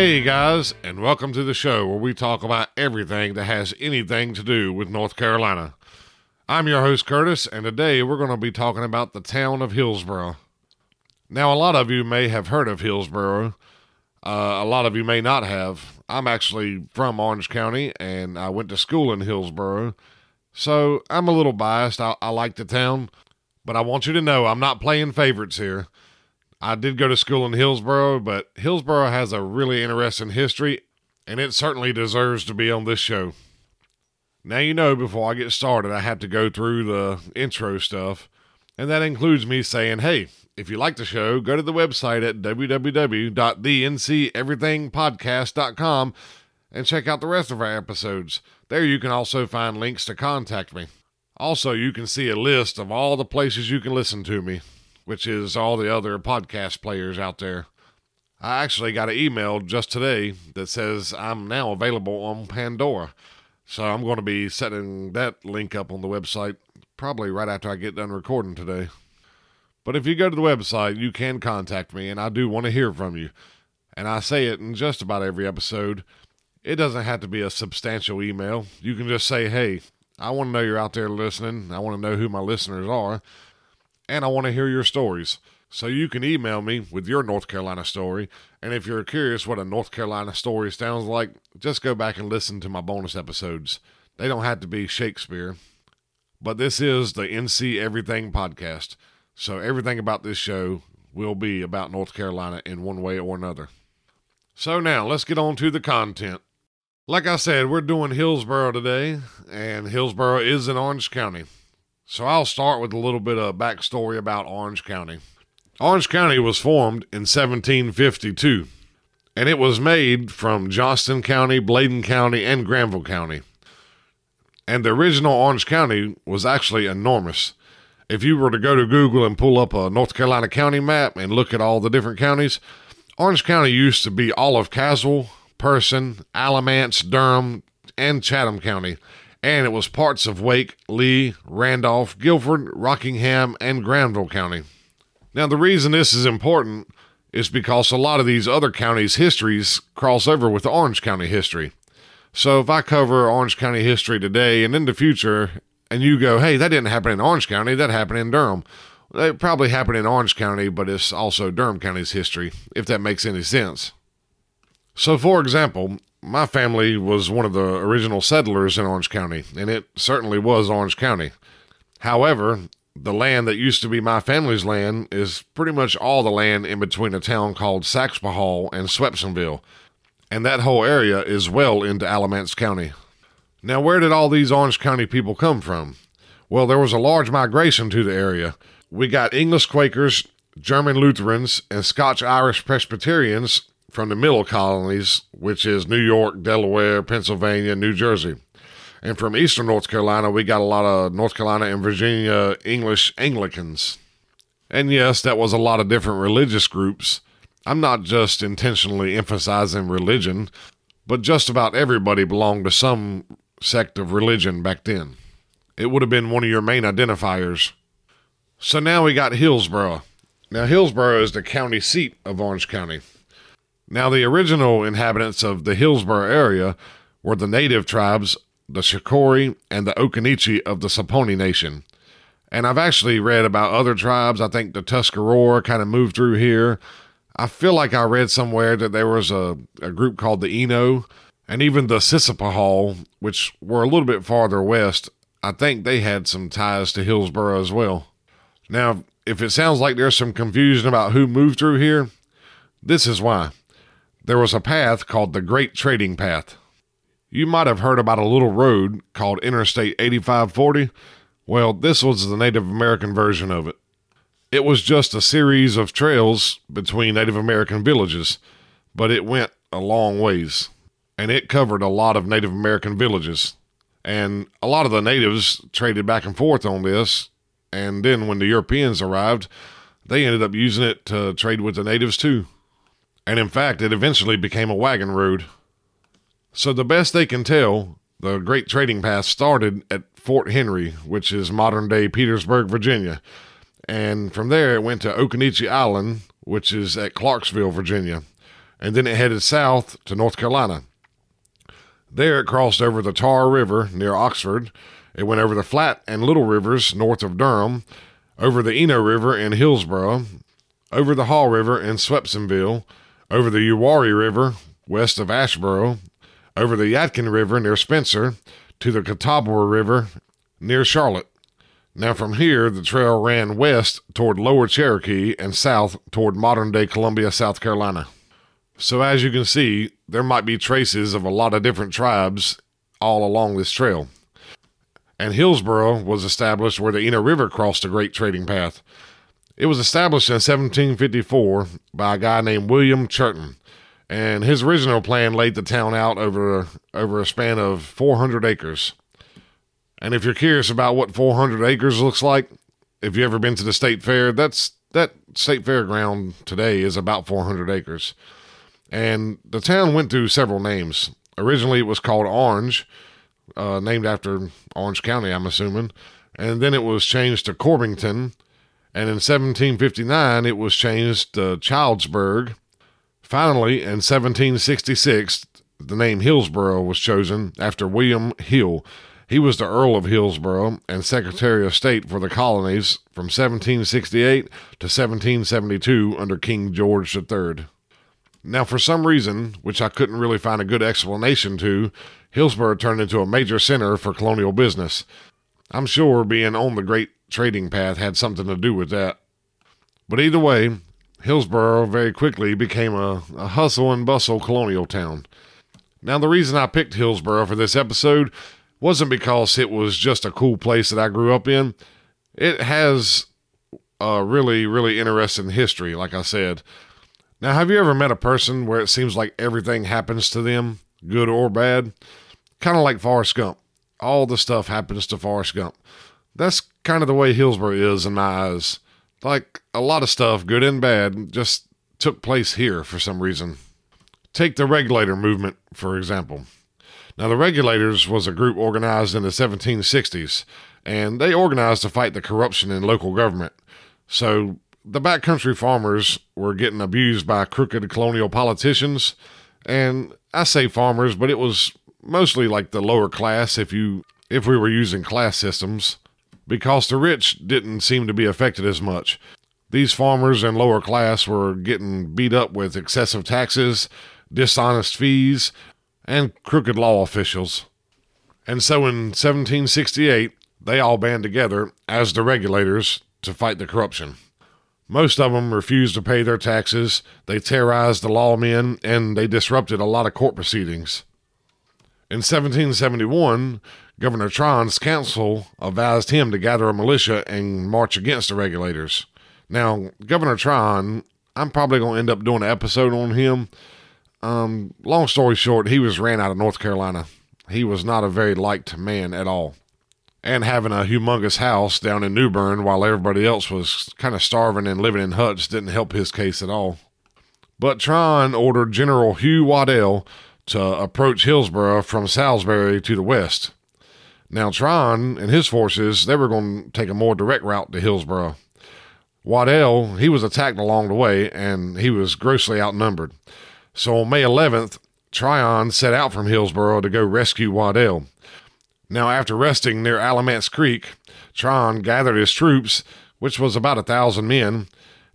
Hey guys, and welcome to the show where we talk about everything that has anything to do with North Carolina. I'm your host Curtis, and today we're going to be talking about the town of Hillsborough. Now, a lot of you may have heard of Hillsborough. Uh, a lot of you may not have. I'm actually from Orange County, and I went to school in Hillsborough, so I'm a little biased. I, I like the town, but I want you to know I'm not playing favorites here. I did go to school in Hillsborough, but Hillsborough has a really interesting history, and it certainly deserves to be on this show. Now, you know, before I get started, I have to go through the intro stuff, and that includes me saying, hey, if you like the show, go to the website at www.dnceverythingpodcast.com and check out the rest of our episodes. There you can also find links to contact me. Also, you can see a list of all the places you can listen to me, which is all the other podcast players out there. I actually got an email just today that says I'm now available on Pandora. So I'm going to be setting that link up on the website probably right after I get done recording today. But if you go to the website, you can contact me, and I do want to hear from you. And I say it in just about every episode. It doesn't have to be a substantial email. You can just say, hey, I want to know you're out there listening. I want to know who my listeners are. And I want to hear your stories. So you can email me with your North Carolina story. And if you're curious what a North Carolina story sounds like, just go back and listen to my bonus episodes. They don't have to be Shakespeare. But this is the NC Everything podcast. So everything about this show will be about North Carolina in one way or another. So now let's get on to the content. Like I said, we're doing Hillsborough today, and Hillsborough is in Orange County. So I'll start with a little bit of backstory about Orange County. Orange County was formed in 1752, and it was made from Johnston County, Bladen County, and Granville County. And the original Orange County was actually enormous if you were to go to Google and pull up a North Carolina county map and look at all the different counties, Orange County used to be all of Caswell, Person, Alamance, Durham, and Chatham County, and it was parts of Wake, Lee, Randolph, Guilford, Rockingham, and Granville County. Now, the reason this is important is because a lot of these other counties' histories cross over with Orange County history. So, if I cover Orange County history today and in the future, and you go, hey, that didn't happen in Orange County, that happened in Durham. It probably happened in Orange County, but it's also Durham County's history, if that makes any sense. So, for example, my family was one of the original settlers in Orange County, and it certainly was Orange County. However, the land that used to be my family's land is pretty much all the land in between a town called Saxapahaw and Swepsonville, and that whole area is well into Alamance County. Now, where did all these Orange County people come from? Well, there was a large migration to the area. We got English Quakers, German Lutherans, and Scotch Irish Presbyterians from the middle colonies, which is New York, Delaware, Pennsylvania, New Jersey. And from eastern North Carolina, we got a lot of North Carolina and Virginia English Anglicans. And yes, that was a lot of different religious groups. I'm not just intentionally emphasizing religion, but just about everybody belonged to some sect of religion back then. It would have been one of your main identifiers. So now we got Hillsborough. Now, Hillsborough is the county seat of Orange County. Now, the original inhabitants of the Hillsborough area were the native tribes, the Shakori and the Occaneechi of the Saponi Nation. And I've actually read about other tribes. I think the Tuscarora kind of moved through here. I feel like I read somewhere that there was a, a group called the Eno and even the Sissipahaw, which were a little bit farther west, I think they had some ties to Hillsborough as well. Now, if it sounds like there's some confusion about who moved through here, this is why. There was a path called the Great Trading Path. You might have heard about a little road called Interstate 8540. Well, this was the Native American version of it. It was just a series of trails between Native American villages, but it went a long ways and it covered a lot of Native American villages. And a lot of the natives traded back and forth on this. And then when the Europeans arrived, they ended up using it to trade with the natives too. And in fact, it eventually became a wagon road. So, the best they can tell, the Great Trading Path started at Fort Henry, which is modern day Petersburg, Virginia. And from there, it went to Occaneechi Island, which is at Clarksville, Virginia and then it headed south to North Carolina. There it crossed over the Tar River near Oxford. It went over the Flat and Little Rivers north of Durham, over the Eno River in Hillsborough, over the Haw River in Swepsonville, over the Uwharrie River west of Asheboro, over the Yadkin River near Spencer, to the Catawba River near Charlotte. Now, from here, the trail ran west toward Lower Cherokee and south toward modern day Columbia, South Carolina. So, as you can see, there might be traces of a lot of different tribes all along this trail. And Hillsborough was established where the Eno River crossed a great trading path. It was established in 1754 by a guy named William Churton, and his original plan laid the town out over over a span of 400 acres. And if you're curious about what 400 acres looks like, if you ever been to the state fair, that's that state fairground today is about 400 acres. And the town went through several names. Originally, it was called Orange, uh, named after Orange County, I'm assuming. And then it was changed to Corbinton. And in 1759, it was changed to Childsburg. Finally, in 1766, the name Hillsborough was chosen after William Hill. He was the Earl of Hillsborough and Secretary of State for the colonies from 1768 to 1772 under King George III. Now, for some reason, which I couldn't really find a good explanation to, Hillsborough turned into a major center for colonial business. I'm sure being on the great trading path had something to do with that. But either way, Hillsborough very quickly became a, a hustle and bustle colonial town. Now, the reason I picked Hillsborough for this episode wasn't because it was just a cool place that I grew up in. It has a really, really interesting history, like I said. Now, have you ever met a person where it seems like everything happens to them, good or bad? Kind of like Forrest Gump. All the stuff happens to Forrest Gump. That's kind of the way Hillsborough is in my eyes. Like a lot of stuff, good and bad, just took place here for some reason. Take the regulator movement, for example. Now, the Regulators was a group organized in the 1760s, and they organized to fight the corruption in local government. So the backcountry farmers were getting abused by crooked colonial politicians. And I say farmers, but it was mostly like the lower class if you if we were using class systems because the rich didn't seem to be affected as much. These farmers and lower class were getting beat up with excessive taxes, dishonest fees, and crooked law officials. And so in 1768, they all band together as the regulators to fight the corruption. Most of them refused to pay their taxes, they terrorized the lawmen, and they disrupted a lot of court proceedings. In 1771, Governor Tryon's council advised him to gather a militia and march against the regulators. Now, Governor Tryon, I'm probably going to end up doing an episode on him. Um, long story short, he was ran out of North Carolina. He was not a very liked man at all and having a humongous house down in New Bern while everybody else was kind of starving and living in huts didn't help his case at all. But Tryon ordered General Hugh Waddell to approach Hillsborough from Salisbury to the west. Now, Tryon and his forces, they were going to take a more direct route to Hillsborough. Waddell, he was attacked along the way, and he was grossly outnumbered. So on May 11th, Tryon set out from Hillsborough to go rescue Waddell. Now, after resting near Alamance Creek, Tryon gathered his troops, which was about a thousand men,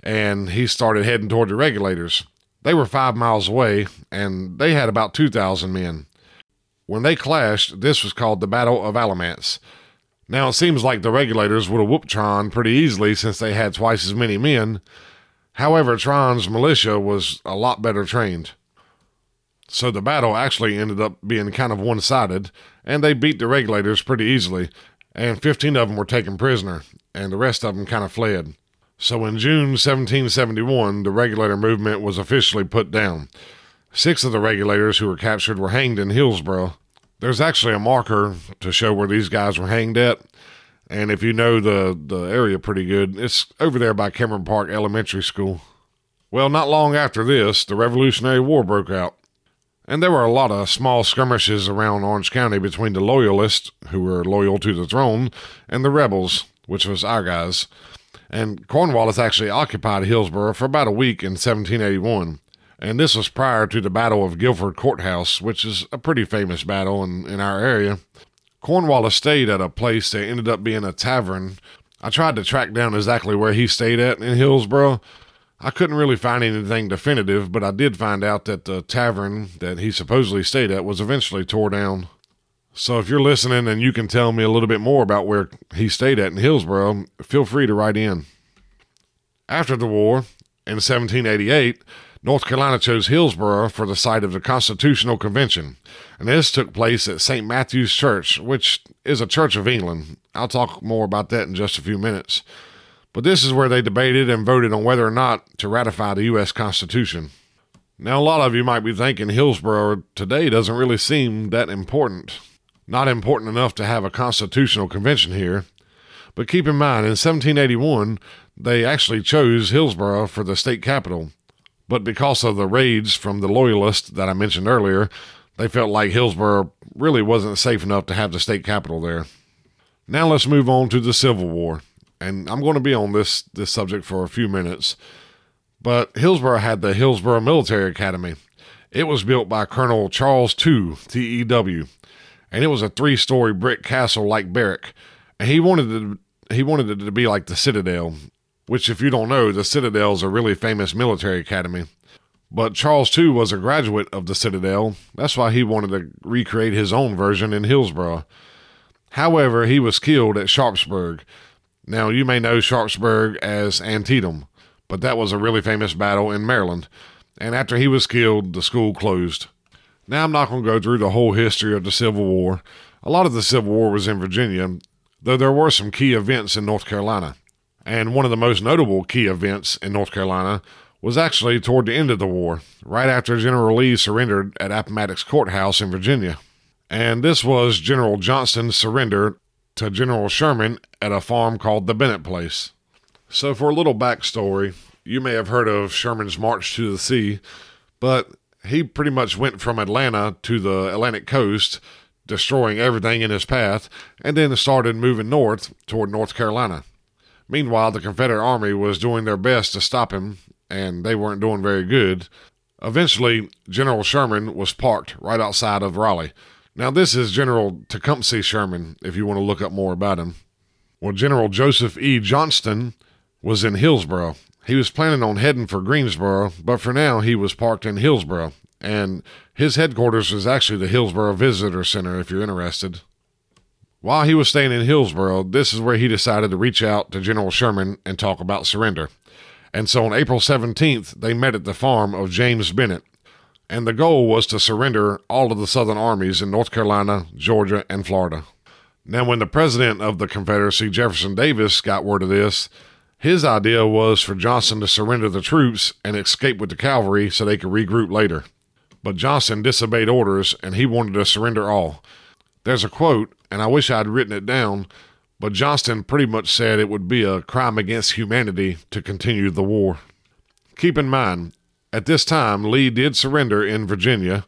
and he started heading toward the regulators. They were five miles away, and they had about 2,000 men. When they clashed, this was called the Battle of Alamance. Now, it seems like the regulators would have whooped Tryon pretty easily since they had twice as many men. However, Tryon's militia was a lot better trained. So the battle actually ended up being kind of one sided, and they beat the regulators pretty easily, and 15 of them were taken prisoner, and the rest of them kind of fled. So in June 1771, the regulator movement was officially put down. Six of the regulators who were captured were hanged in Hillsborough. There's actually a marker to show where these guys were hanged at. And if you know the, the area pretty good, it's over there by Cameron Park Elementary School. Well, not long after this, the Revolutionary War broke out. And there were a lot of small skirmishes around Orange County between the Loyalists, who were loyal to the throne, and the rebels, which was our guys. And Cornwallis actually occupied Hillsborough for about a week in 1781. And this was prior to the Battle of Guilford Courthouse, which is a pretty famous battle in, in our area. Cornwallis stayed at a place that ended up being a tavern. I tried to track down exactly where he stayed at in Hillsborough. I couldn't really find anything definitive, but I did find out that the tavern that he supposedly stayed at was eventually tore down. So if you're listening and you can tell me a little bit more about where he stayed at in Hillsborough, feel free to write in. After the war, in 1788, North Carolina chose Hillsborough for the site of the Constitutional Convention, and this took place at St. Matthew's Church, which is a church of England. I'll talk more about that in just a few minutes. But this is where they debated and voted on whether or not to ratify the U.S. Constitution. Now, a lot of you might be thinking Hillsborough today doesn't really seem that important not important enough to have a constitutional convention here. But keep in mind, in 1781, they actually chose Hillsborough for the state capital. But because of the raids from the Loyalists that I mentioned earlier, they felt like Hillsborough really wasn't safe enough to have the state capital there. Now let's move on to the Civil War. And I'm going to be on this, this subject for a few minutes. But Hillsborough had the Hillsborough Military Academy. It was built by Colonel Charles II, TEW, and it was a three story brick castle like barrack. And he wanted to he wanted it to be like the Citadel, which if you don't know, the Citadel is a really famous military academy. But Charles Tew was a graduate of the Citadel. That's why he wanted to recreate his own version in Hillsborough. However, he was killed at Sharpsburg. Now, you may know Sharpsburg as Antietam, but that was a really famous battle in Maryland. And after he was killed, the school closed. Now, I'm not going to go through the whole history of the Civil War. A lot of the Civil War was in Virginia, though there were some key events in North Carolina. And one of the most notable key events in North Carolina was actually toward the end of the war, right after General Lee surrendered at Appomattox Courthouse in Virginia. And this was General Johnston's surrender to General Sherman at a farm called the Bennett Place. So, for a little backstory, you may have heard of Sherman's March to the Sea, but he pretty much went from Atlanta to the Atlantic coast, destroying everything in his path, and then started moving north toward North Carolina. Meanwhile, the Confederate Army was doing their best to stop him, and they weren't doing very good. Eventually, General Sherman was parked right outside of Raleigh. Now, this is General Tecumseh Sherman, if you want to look up more about him. Well, General Joseph E. Johnston was in Hillsborough, he was planning on heading for Greensboro, but for now he was parked in Hillsborough, and his headquarters is actually the Hillsborough Visitor Center if you're interested. While he was staying in Hillsborough, this is where he decided to reach out to General Sherman and talk about surrender. And so on April 17th, they met at the farm of James Bennett. And the goal was to surrender all of the Southern armies in North Carolina, Georgia, and Florida. Now, when the president of the Confederacy, Jefferson Davis, got word of this, his idea was for Johnston to surrender the troops and escape with the cavalry so they could regroup later. But Johnston disobeyed orders and he wanted to surrender all. There's a quote, and I wish I'd written it down, but Johnston pretty much said it would be a crime against humanity to continue the war. Keep in mind, at this time, Lee did surrender in Virginia,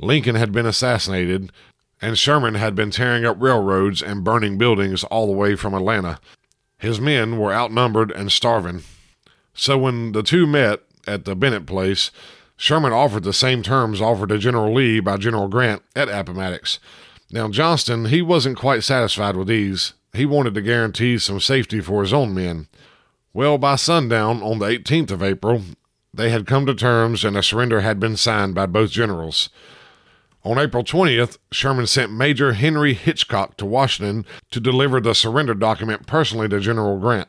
Lincoln had been assassinated, and Sherman had been tearing up railroads and burning buildings all the way from Atlanta. His men were outnumbered and starving. So when the two met at the Bennett place, Sherman offered the same terms offered to General Lee by General Grant at Appomattox. Now, Johnston, he wasn't quite satisfied with these. He wanted to guarantee some safety for his own men. Well, by sundown on the 18th of April, they had come to terms and a surrender had been signed by both generals. On April 20th, Sherman sent Major Henry Hitchcock to Washington to deliver the surrender document personally to General Grant.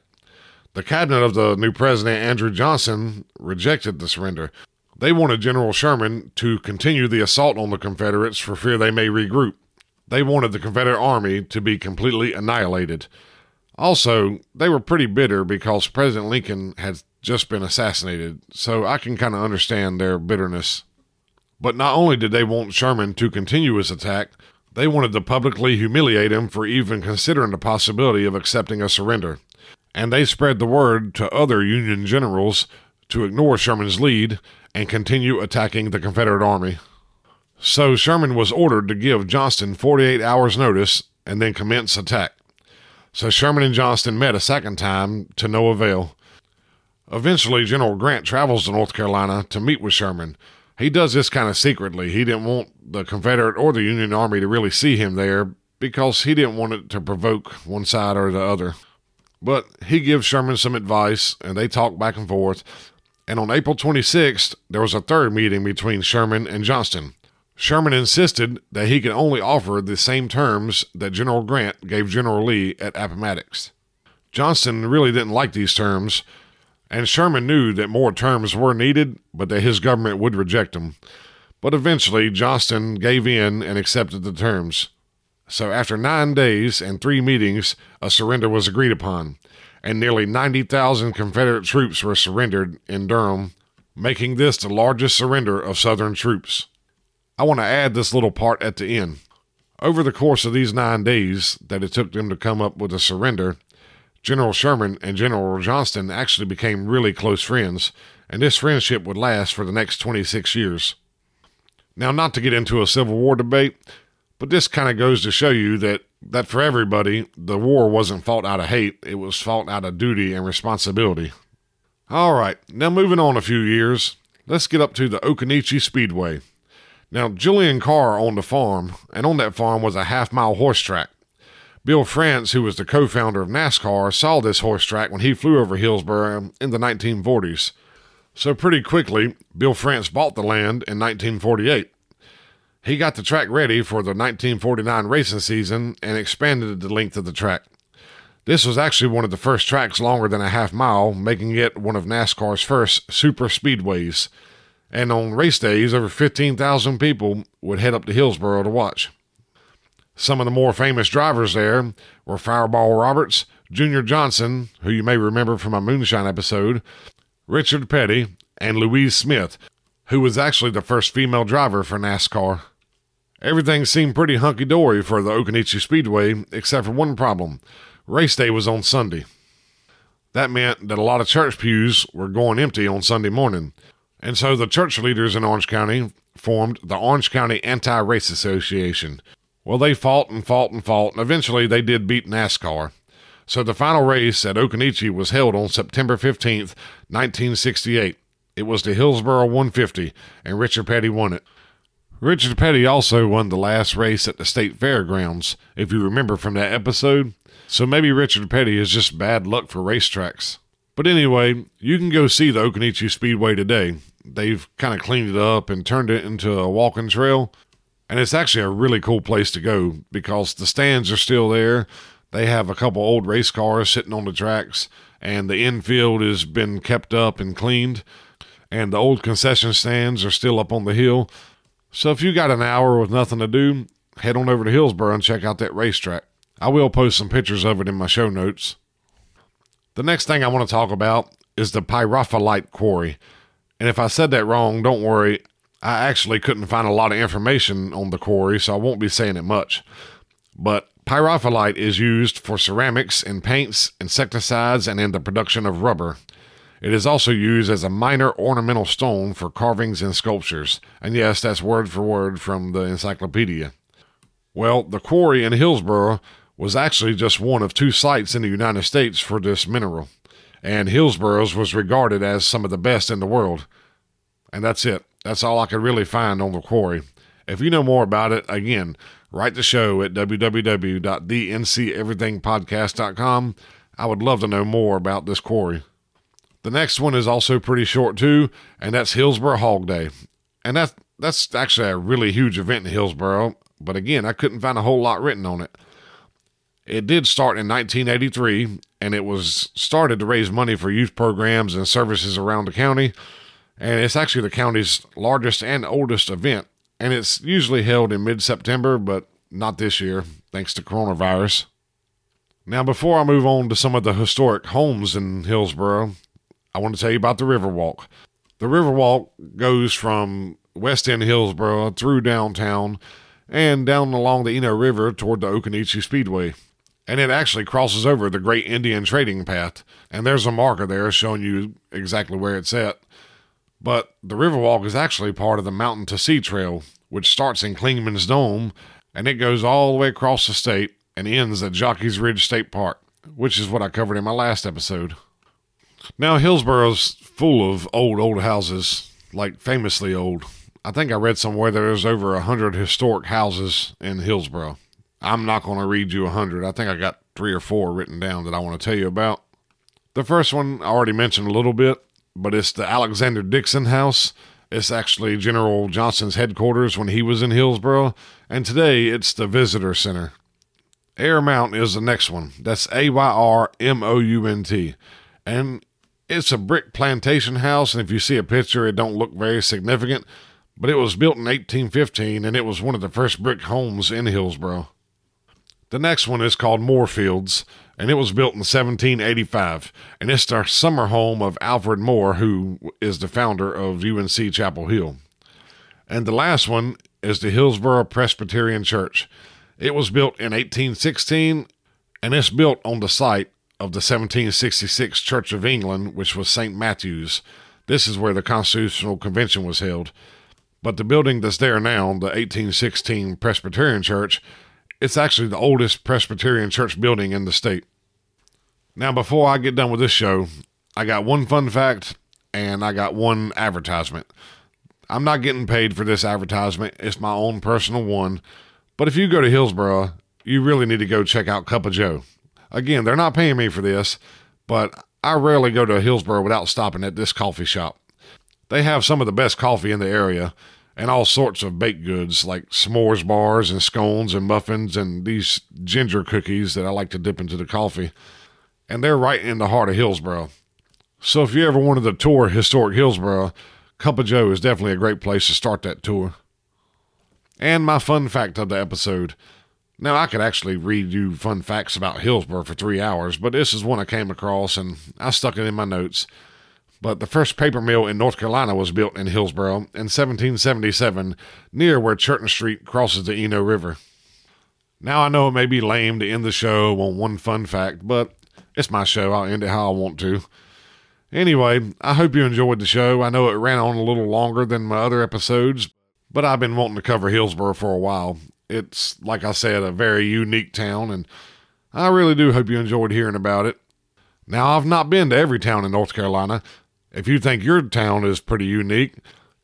The cabinet of the new president, Andrew Johnson, rejected the surrender. They wanted General Sherman to continue the assault on the Confederates for fear they may regroup. They wanted the Confederate Army to be completely annihilated. Also, they were pretty bitter because President Lincoln had just been assassinated, so I can kind of understand their bitterness. But not only did they want Sherman to continue his attack, they wanted to publicly humiliate him for even considering the possibility of accepting a surrender. And they spread the word to other Union generals to ignore Sherman's lead and continue attacking the Confederate Army. So Sherman was ordered to give Johnston 48 hours' notice and then commence attack. So Sherman and Johnston met a second time to no avail. Eventually, General Grant travels to North Carolina to meet with Sherman. He does this kind of secretly. He didn't want the Confederate or the Union Army to really see him there because he didn't want it to provoke one side or the other. But he gives Sherman some advice, and they talk back and forth. And on April 26th, there was a third meeting between Sherman and Johnston. Sherman insisted that he could only offer the same terms that General Grant gave General Lee at Appomattox. Johnston really didn't like these terms, and Sherman knew that more terms were needed, but that his government would reject them. But eventually, Johnston gave in and accepted the terms. So, after nine days and three meetings, a surrender was agreed upon, and nearly 90,000 Confederate troops were surrendered in Durham, making this the largest surrender of Southern troops. I want to add this little part at the end. Over the course of these nine days that it took them to come up with a surrender, General Sherman and General Johnston actually became really close friends, and this friendship would last for the next 26 years. Now, not to get into a Civil War debate, but this kind of goes to show you that, that for everybody, the war wasn't fought out of hate, it was fought out of duty and responsibility. All right, now moving on a few years, let's get up to the Occoneechee Speedway. Now, Julian Carr owned a farm, and on that farm was a half mile horse track. Bill France, who was the co founder of NASCAR, saw this horse track when he flew over Hillsborough in the 1940s. So, pretty quickly, Bill France bought the land in 1948. He got the track ready for the 1949 racing season and expanded the length of the track. This was actually one of the first tracks longer than a half mile, making it one of NASCAR's first super speedways. And on race days, over 15,000 people would head up to Hillsborough to watch. Some of the more famous drivers there were Fireball Roberts, Junior Johnson, who you may remember from a Moonshine episode, Richard Petty, and Louise Smith, who was actually the first female driver for NASCAR. Everything seemed pretty hunky dory for the Occoneechee Speedway, except for one problem race day was on Sunday. That meant that a lot of church pews were going empty on Sunday morning, and so the church leaders in Orange County formed the Orange County Anti Race Association. Well, they fought and fought and fought, and eventually they did beat NASCAR. So the final race at Occoneechee was held on September 15th, 1968. It was the Hillsborough 150, and Richard Petty won it. Richard Petty also won the last race at the state fairgrounds, if you remember from that episode. So maybe Richard Petty is just bad luck for racetracks. But anyway, you can go see the Occoneechee Speedway today. They've kind of cleaned it up and turned it into a walking trail. And it's actually a really cool place to go because the stands are still there. They have a couple old race cars sitting on the tracks, and the infield has been kept up and cleaned and the old concession stands are still up on the hill. So if you got an hour with nothing to do, head on over to Hillsborough and check out that racetrack. I will post some pictures of it in my show notes. The next thing I want to talk about is the Pyrophyllite Quarry. And if I said that wrong, don't worry. I actually couldn't find a lot of information on the quarry, so I won't be saying it much. But pyrophyllite is used for ceramics and paints, insecticides, and in the production of rubber. It is also used as a minor ornamental stone for carvings and sculptures. And yes, that's word for word from the encyclopedia. Well, the quarry in Hillsborough was actually just one of two sites in the United States for this mineral. And Hillsborough's was regarded as some of the best in the world. And that's it. That's all I could really find on the quarry. If you know more about it, again, write the show at www.dnceverythingpodcast.com. I would love to know more about this quarry. The next one is also pretty short too, and that's Hillsborough Hog Day. And that's that's actually a really huge event in Hillsborough, but again, I couldn't find a whole lot written on it. It did start in 1983, and it was started to raise money for youth programs and services around the county. And it's actually the county's largest and oldest event, and it's usually held in mid September, but not this year, thanks to coronavirus. Now, before I move on to some of the historic homes in Hillsborough, I want to tell you about the Riverwalk. The Riverwalk goes from West End Hillsborough through downtown and down along the Eno River toward the Occoneechee Speedway. And it actually crosses over the Great Indian Trading Path. And there's a marker there showing you exactly where it's at. But the Riverwalk is actually part of the Mountain to Sea Trail, which starts in Clingman's Dome and it goes all the way across the state and ends at Jockey's Ridge State Park, which is what I covered in my last episode. Now, Hillsborough's full of old, old houses, like famously old. I think I read somewhere there's over a hundred historic houses in Hillsborough. I'm not going to read you a hundred. I think I got three or four written down that I want to tell you about. The first one I already mentioned a little bit, but it's the Alexander Dickson House. It's actually General Johnston's headquarters when he was in Hillsborough, and today it's the Visitor Center. Ayr Mount is the next one. That's A Y R M O U N T. And it's a brick plantation house, and if you see a picture, it don't look very significant, but it was built in 1815, and it was one of the first brick homes in Hillsborough. The next one is called Moorfields, and it was built in 1785, and it's the summer home of Alfred Moore, who is the founder of UNC Chapel Hill. And the last one is the Hillsborough Presbyterian Church. It was built in 1816, and it's built on the site of the 1766 Church of England, which was St. Matthew's. This is where the Constitutional Convention was held. But the building that's there now, the 1816 Presbyterian Church, it's actually the oldest Presbyterian church building in the state. Now, before I get done with this show, I got one fun fact and I got one advertisement. I'm not getting paid for this advertisement, it's my own personal one. But if you go to Hillsborough, you really need to go check out Cup of Joe. Again, they're not paying me for this, but I rarely go to Hillsborough without stopping at this coffee shop. They have some of the best coffee in the area and all sorts of baked goods like s'mores bars and scones and muffins and these ginger cookies that I like to dip into the coffee. And they're right in the heart of Hillsborough. So if you ever wanted to tour historic Hillsborough, Cup of Joe is definitely a great place to start that tour. And my fun fact of the episode. Now, I could actually read you fun facts about Hillsborough for three hours, but this is one I came across and I stuck it in my notes. But the first paper mill in North Carolina was built in Hillsborough in 1777, near where Churton Street crosses the Eno River. Now, I know it may be lame to end the show on one fun fact, but it's my show. I'll end it how I want to. Anyway, I hope you enjoyed the show. I know it ran on a little longer than my other episodes, but I've been wanting to cover Hillsborough for a while. It's, like I said, a very unique town, and I really do hope you enjoyed hearing about it. Now, I've not been to every town in North Carolina, if you think your town is pretty unique,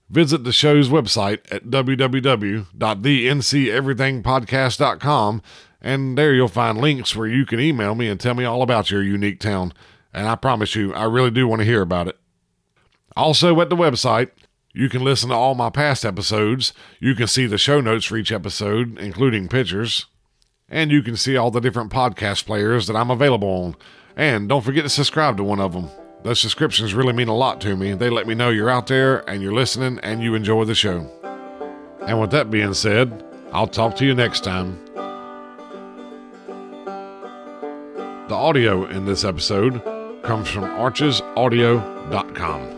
visit the show's website at www.thenceverythingpodcast.com and there you'll find links where you can email me and tell me all about your unique town. And I promise you, I really do want to hear about it. Also, at the website, you can listen to all my past episodes. You can see the show notes for each episode, including pictures. And you can see all the different podcast players that I'm available on. And don't forget to subscribe to one of them. Those subscriptions really mean a lot to me. They let me know you're out there and you're listening and you enjoy the show. And with that being said, I'll talk to you next time. The audio in this episode comes from archesaudio.com.